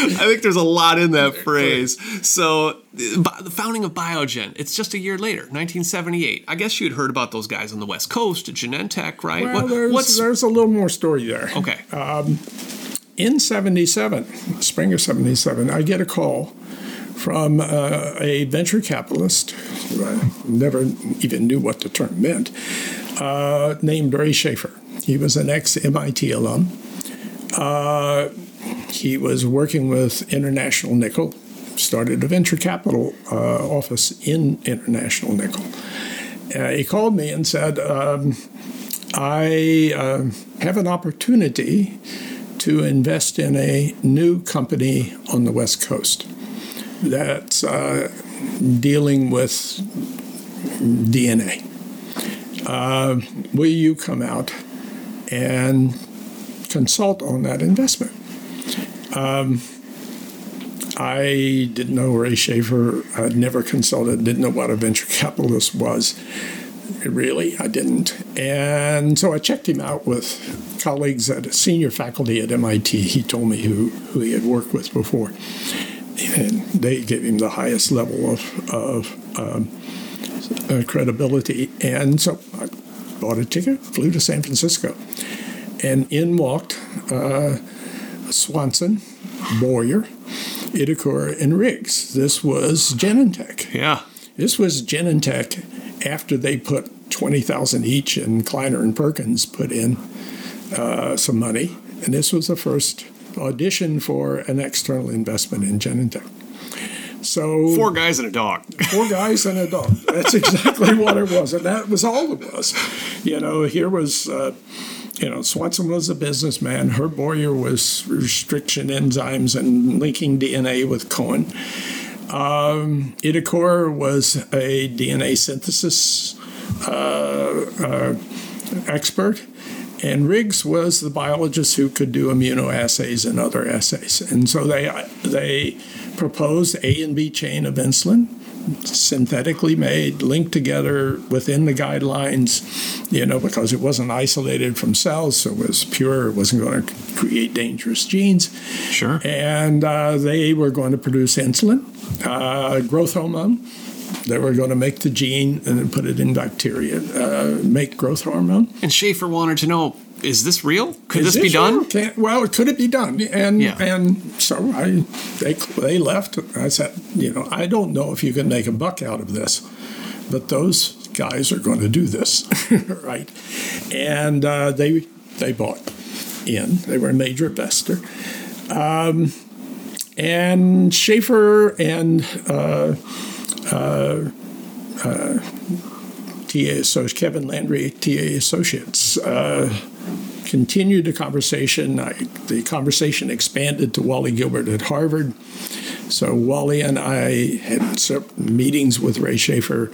I think there's a lot in that phrase. So, the founding of Biogen, it's just a year later, 1978. I guess you'd heard about those guys on the West Coast, Genentech, right? Well, What- there's, there's a little more story there. okay? Um, in 77, spring of 77, I get a call from uh, a venture capitalist who I never even knew what the term meant, uh, named Ray Schaefer. He was an ex MIT alum. Uh, he was working with International Nickel, started a venture capital uh, office in International Nickel. Uh, he called me and said, um, I uh, have an opportunity to invest in a new company on the West Coast that's uh, dealing with DNA. Uh, will you come out and consult on that investment? Um, I didn't know Ray Schaefer. I'd never consulted, didn't know what a venture capitalist was. Really, I didn't. And so I checked him out with colleagues at senior faculty at MIT. He told me who, who he had worked with before. And they gave him the highest level of, of um, uh, credibility. And so I bought a ticket, flew to San Francisco. And in walked uh, Swanson, Boyer, Itakura, and Riggs. This was Genentech. Yeah. This was Genentech after they put 20,000 each and Kleiner and Perkins put in uh, some money. And this was the first audition for an external investment in Genentech. So Four guys and a dog. four guys and a dog. That's exactly what it was, and that was all it was. You know, here was, uh, you know, Swanson was a businessman. Herb Boyer was restriction enzymes and linking DNA with Cohen. Um, Itakura was a DNA synthesis uh, uh, expert. And Riggs was the biologist who could do immunoassays and other assays. And so they, they proposed A and B chain of insulin, synthetically made, linked together within the guidelines, you know, because it wasn't isolated from cells, so it was pure, it wasn't going to create dangerous genes. Sure. And uh, they were going to produce insulin, uh, growth hormone. They were going to make the gene and then put it in bacteria, uh, make growth hormone. And Schaefer wanted to know: Is this real? Could Is this be done? Can, well, could it be done? And Yeah. and so I they they left. I said, you know, I don't know if you can make a buck out of this, but those guys are going to do this, right? And uh, they they bought in. They were a major investor. Um, and Schaefer and uh, uh, TA Associates, Kevin Landry, TA Associates, uh, continued the conversation. I, the conversation expanded to Wally Gilbert at Harvard. So Wally and I had meetings with Ray Schaefer.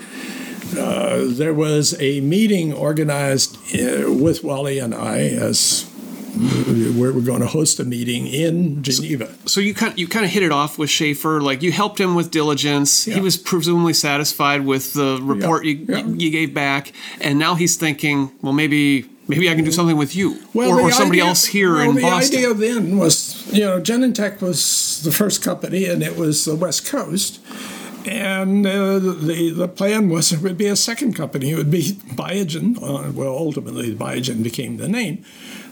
Uh, there was a meeting organized uh, with Wally and I as where we're going to host a meeting in Geneva. So you kind you kind of hit it off with Schaefer. Like you helped him with diligence. He was presumably satisfied with the report you, yeah. you gave back, and now he's thinking, well, maybe maybe I can do something with you or, or somebody idea- else here well, in the Boston. idea then was, you know, Genentech was the first company, and it was the West Coast. And uh, the the plan was it would be a second company. It would be Biogen. Uh, well, ultimately, Biogen became the name,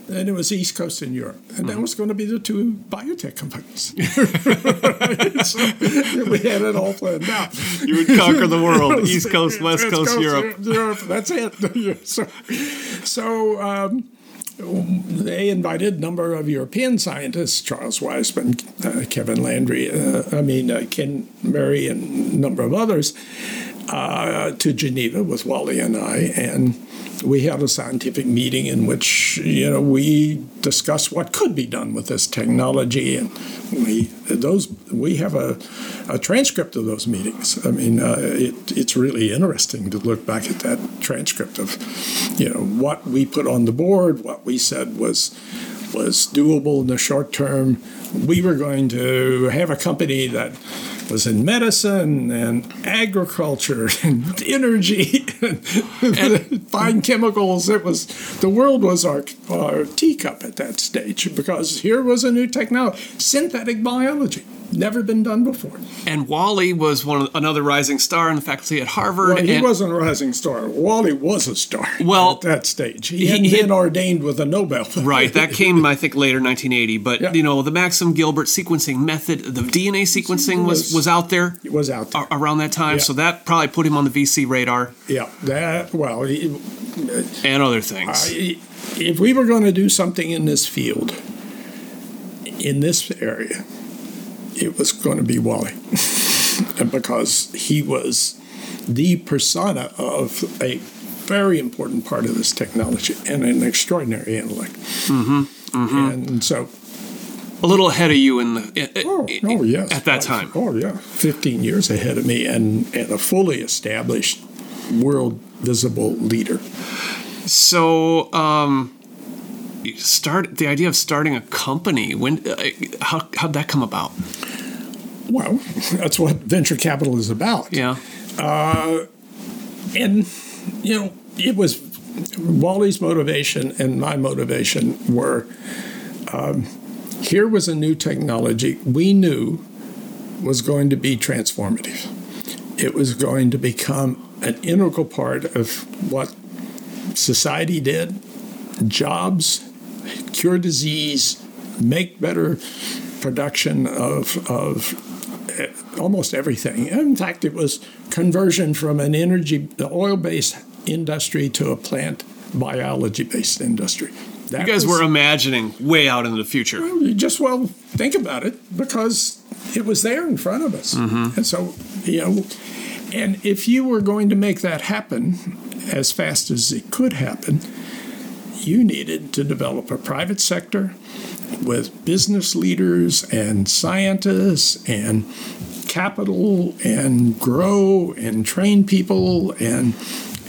and it was East Coast and Europe, and that was going to be the two biotech companies. so we had it all planned out. You would conquer the world, East Coast, West Coast, Europe. Europe. That's it. so, so um, they invited a number of European scientists, Charles Weissmann, uh, Kevin Landry, uh, I mean, uh, Ken Murray, and a number of others, uh, to Geneva with Wally and I. And we had a scientific meeting in which you know we discussed what could be done with this technology, and we those we have a, a transcript of those meetings. I mean, uh, it, it's really interesting to look back at that transcript of you know what we put on the board, what we said was was doable in the short term. We were going to have a company that was in medicine and agriculture and energy and, and fine chemicals. It was the world was our, our teacup at that stage because here was a new technology, synthetic biology never been done before. And Wally was one of, another rising star in the faculty at Harvard. Well, he wasn't a rising star. Wally was a star. Well, at that stage, he, he hadn't been ordained with a Nobel. Right, that came I think later, 1980. But yeah. you know, the Maxam Gilbert sequencing method, the DNA sequencing was was, was out there. It was out there around that time, yeah. so that probably put him on the VC radar. Yeah, that well, he, and other things. Uh, if we were going to do something in this field, in this area, it was going to be Wally because he was the persona of a very important part of this technology and an extraordinary intellect. Mm-hmm, mm-hmm. And so. A little ahead of you in the. oh, oh, yes. At that time. Oh, yeah. 15 years ahead of me and, and a fully established world visible leader. So, um, start the idea of starting a company. When, uh, how, how'd that come about? Well, that's what venture capital is about. Yeah. Uh, and, you know, it was Wally's motivation and my motivation were um, here was a new technology we knew was going to be transformative. It was going to become an integral part of what society did jobs, cure disease, make better production of, of almost everything. In fact, it was conversion from an energy, oil-based industry to a plant biology-based industry. That you guys was, were imagining way out into the future. Well, you just well think about it because it was there in front of us, mm-hmm. and so you know, and if you were going to make that happen as fast as it could happen, you needed to develop a private sector with business leaders and scientists and capital and grow and train people and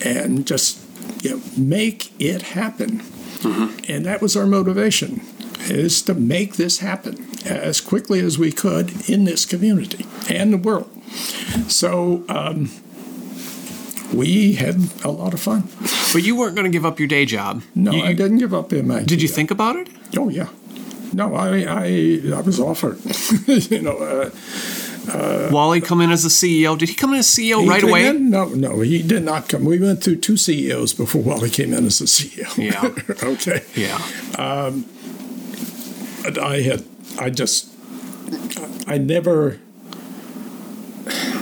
and just you know, make it happen. Mm-hmm. And that was our motivation is to make this happen as quickly as we could in this community and the world. So um, we had a lot of fun. But you weren't going to give up your day job. No, you, I didn't give up in my. Did you think about it? Oh yeah. No, I I I was offered. you know. Uh, uh, Wally come in as the CEO. Did he come in as CEO right away? In? No, no, he did not come. We went through two CEOs before Wally came in as the CEO. Yeah. okay. Yeah. Um, I had, I just, I never,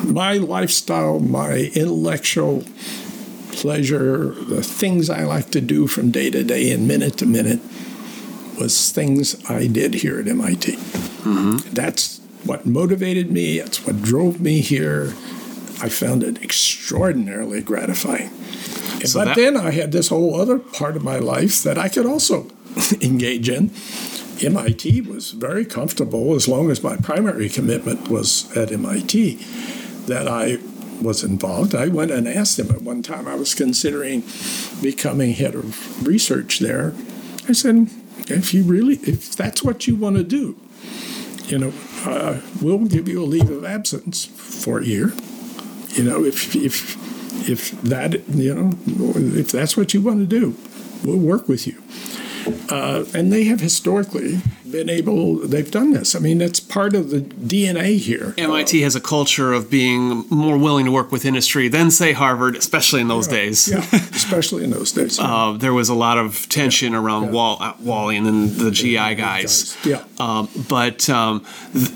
my lifestyle, my intellectual pleasure, the things I like to do from day to day and minute to minute was things I did here at MIT. Mm-hmm. That's what motivated me, that's what drove me here. I found it extraordinarily gratifying. So but that- then I had this whole other part of my life that I could also engage in. MIT was very comfortable as long as my primary commitment was at MIT that I was involved. I went and asked him at one time, I was considering becoming head of research there. I said, if you really, if that's what you want to do, you know, uh, we'll give you a leave of absence for a year. You know, if if if that you know if that's what you want to do, we'll work with you. Uh, and they have historically been able. They've done this. I mean, it's part of the DNA here. MIT has a culture of being more willing to work with industry than, say, Harvard, especially in those days. Yeah, especially in those days. Uh, there was a lot of tension around Wall, uh, Wally and then the GI guys. Yeah. Um, but um,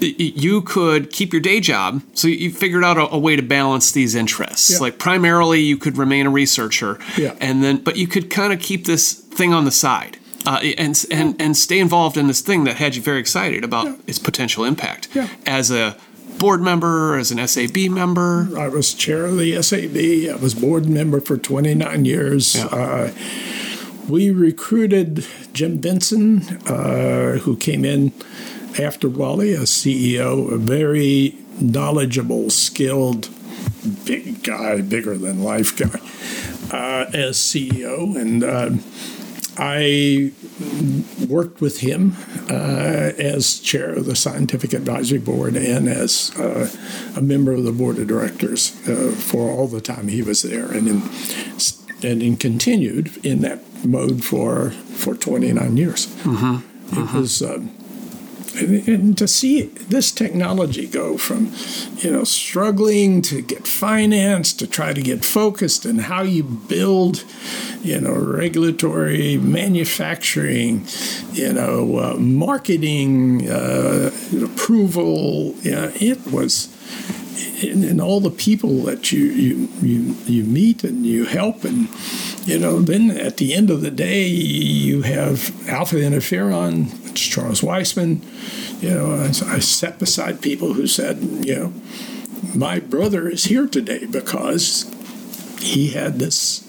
th- you could keep your day job, so you figured out a, a way to balance these interests. Yeah. Like primarily, you could remain a researcher, Yeah. and then but you could kind of keep this thing on the side. Uh, and, and and stay involved in this thing that had you very excited about Yeah. its potential impact Yeah. as a board member, as an SAB member. I was chair of the SAB. I was board member for 29 years. Yeah. Uh, we recruited Jim Vincent, uh, who came in after Wally as CEO, a very knowledgeable, skilled, big guy, bigger than life guy, uh, as CEO. And uh, I worked with him uh, as chair of the scientific advisory board and as uh, a member of the board of directors uh, for all the time he was there, and in, and in continued in that mode for for 29 years. It was. Um, and, to see this technology go from, you know, struggling to get financed to try to get focused and how you build, you know, regulatory manufacturing, you know, uh, marketing, uh, approval, yeah, it was. And, and all the people that you, you you you meet and you help and you know then at the end of the day you have alpha interferon Charles Weissmann you know I, I sat beside people who said you know my brother is here today because he had this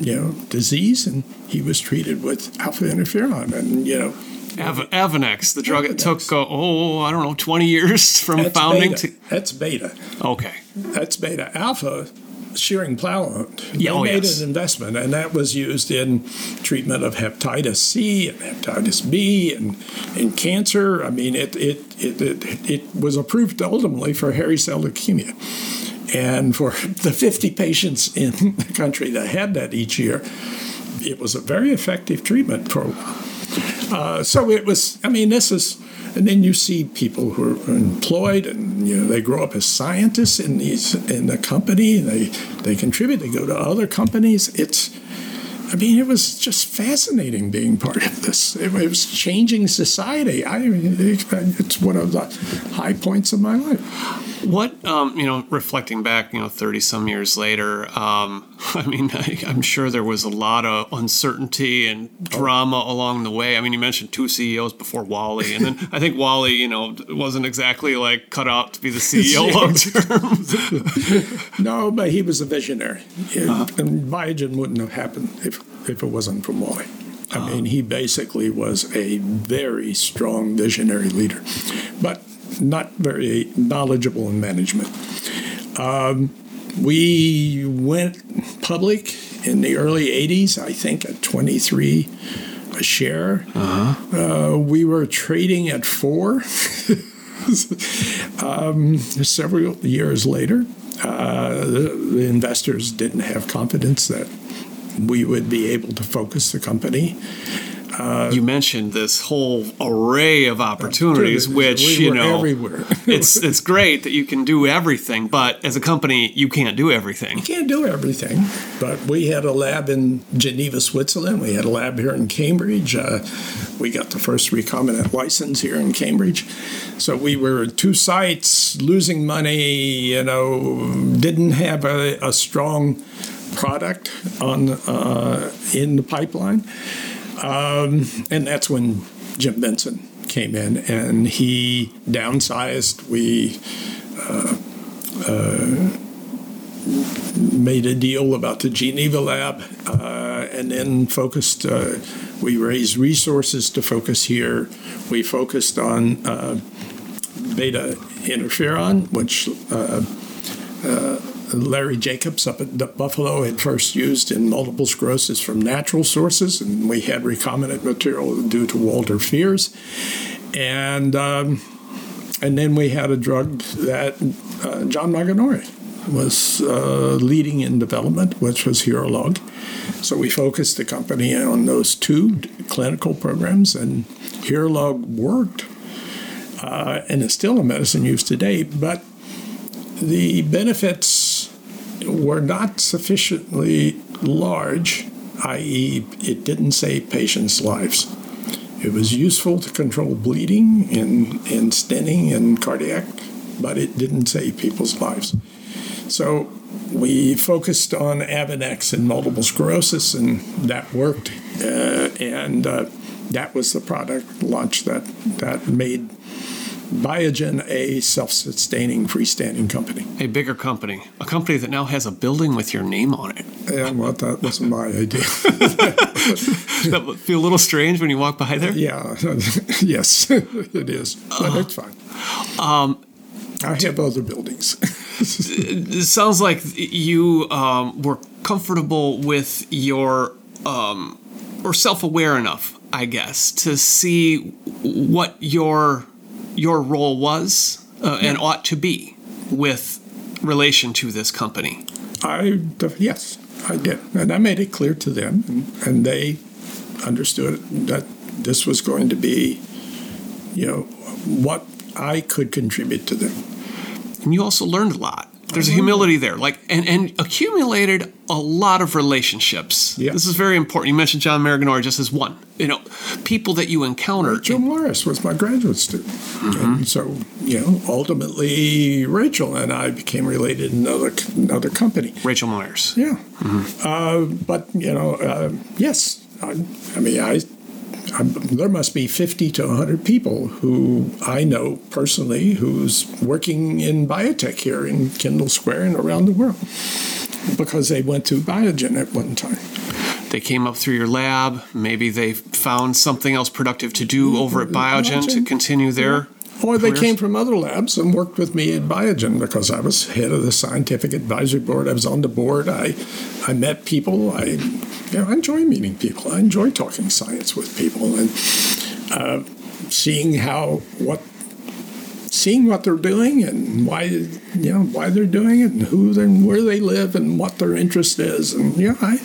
you know disease and he was treated with alpha interferon and you know Av- Avonex, the drug it took, uh, oh, I don't know, 20 years from that's founding beta. to. that's beta Okay. That's beta. Alpha, Schering-Plough owned. Yeah, they oh, made yes. an investment, and that was used in treatment of hepatitis C and hepatitis B and, and cancer. I mean, it, it, it, it, it was approved ultimately for hairy cell leukemia. And for the 50 patients in the country that had that each year, it was a very effective treatment for a while. Uh, so it was, I mean, this is, and then you see people who are employed and, you know, they grow up as scientists in these, in the company, they, they contribute, they go to other companies. It's, I mean, it was just fascinating being part of this. It, was changing society. I mean, it's one of the high points of my life. What, um, you know, reflecting back, you know, 30 some years later, um, I mean, I, I'm sure there was a lot of uncertainty and drama along the way. I mean, you mentioned two CEOs before Wally, and then I think Wally, you know, wasn't exactly like cut out to be the CEO long term. No, but he was a visionary. And Biogen wouldn't have happened if, if it wasn't for Wally. I mean, he basically was a very strong visionary leader, but not very knowledgeable in management. Um, we went public in the early 80s, I think at 23 a share. Uh, we were trading at four. um, several years later, uh, the, the investors didn't have confidence that we would be able to focus the company. you mentioned this whole array of opportunities, which, we you know, everywhere. it's it's great that you can do everything, but as a company, you can't do everything. You can't do everything, but we had a lab in Geneva, Switzerland. We had a lab here in Cambridge. Uh, we got the first recombinant license here in Cambridge. So we were at two sites, losing money, you know, didn't have a, a strong product on uh, in the pipeline. Um, and that's when Jim Vincent came in and he downsized. We made a deal about the Geneva lab uh, and then focused. Uh, we raised resources to focus here. We focused on uh, beta interferon, which uh, uh, Larry Jacobs up at Buffalo had first used in multiple sclerosis from natural sources, and we had recombinant material due to Walter Fiers. And um, and then we had a drug that uh, John Maraganore was uh, leading in development, which was Hirulog. So we focused the company on those two clinical programs, and Hirulog worked, uh, and is still a medicine used today. But the benefits were not sufficiently large, i.e., it didn't save patients' lives. It was useful to control bleeding and, and stenting and cardiac, but it didn't save people's lives. So we focused on Avonex and multiple sclerosis, and that worked. Uh, and uh, that was the product launch that, that made Biogen a self sustaining freestanding company. A bigger company. A company that now has a building with your name on it. Yeah, well, that wasn't my idea. that would feel a little strange when you walk by there? Yeah, yes, it is. But uh, it's fine. Um, I have other buildings. it sounds like you um, were comfortable with your, um, or self aware enough, I guess, to see what your your role was uh, and ought to be with relation to this company. I yes, I did, and I made it clear to them, and, and they understood that this was going to be, you know, what I could contribute to them. And you also learned a lot there's a humility there like and, and accumulated a lot of relationships. Yeah. this is very important. You mentioned john Maraganore just as one you know people that you encounter rachel morris was my graduate student. Mm-hmm. and so you know ultimately rachel and i became related in another another company. Rachel Meyers. Yeah. Mm-hmm. uh, but you know uh, yes I, I mean i there must be 50 to 100 people who I know personally who's working in biotech here in Kendall Square and around the world because they went to Biogen at one time. They came up through your lab. Maybe they found something else productive to do over at Biogen, Biogen. to continue their or they came from other labs and worked with me at Biogen because I was head of the scientific advisory board. I was on the board. I, I met people. I, you know, I enjoy meeting people. I enjoy talking science with people and uh, seeing how what seeing what they're doing and why you know why they're doing it and who and where they live and what their interest is and you know I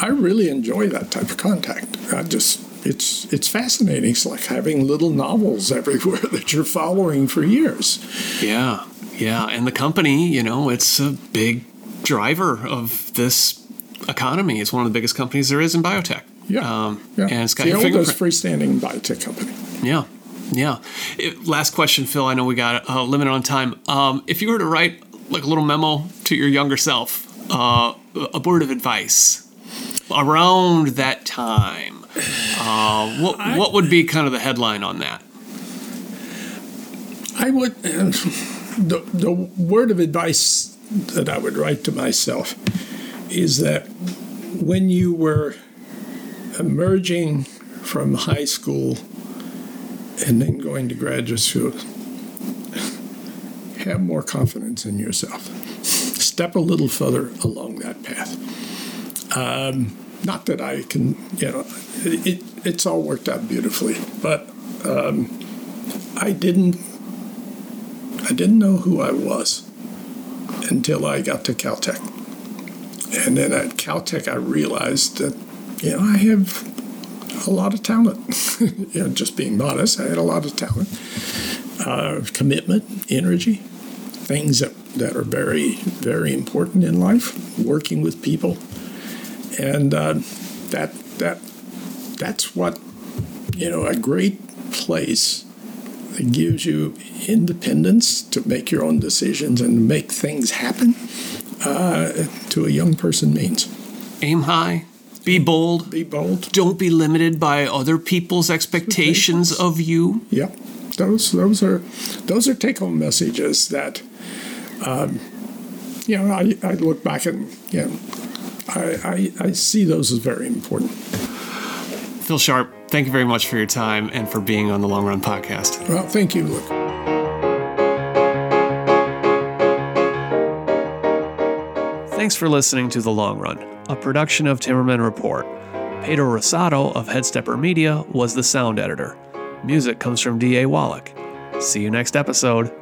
I really enjoy that type of contact. I just it's it's fascinating. It's like having little novels everywhere that you're following for years. Yeah, yeah, and the company, you know, it's a big driver of this economy. It's one of the biggest companies there is in biotech. Yeah, um, yeah. and it's got it's the oldest freestanding biotech company. Yeah, yeah. It, last question, Phil. I know we got a limit on time. Um, if you were to write like a little memo to your younger self, uh, a word of advice around that time uh, what I, what would be kind of the headline on that? I would uh, the the word of advice that I would write to myself is that when you were emerging from high school and then going to graduate school, have more confidence in yourself. Step a little further along that path. Um, not that I can, you know, it, it's all worked out beautifully, but um, I didn't, I didn't know who I was until I got to Caltech, and then at Caltech I realized that, you know, I have a lot of talent. you know, just being modest, I had a lot of talent, uh, commitment, energy, things that that are very, very important in life. Working with people and uh, that that that's what you know a great place that gives you independence to make your own decisions and make things happen uh, to a young person means. Aim high. Be bold. Be bold. Don't be limited by other people's expectations of you. Yep, those those are those are take home messages that um, you know I, I look back and you know I, I, I see those as very important. Phil Sharp, thank you very much for your time and for being on the Long Run podcast. Well, thank you, Luke. Thanks for listening to The Long Run, a production of Timmerman Report. Pedro Rosado of Headstepper Media was the sound editor. Music comes from D.A. Wallach. See you next episode.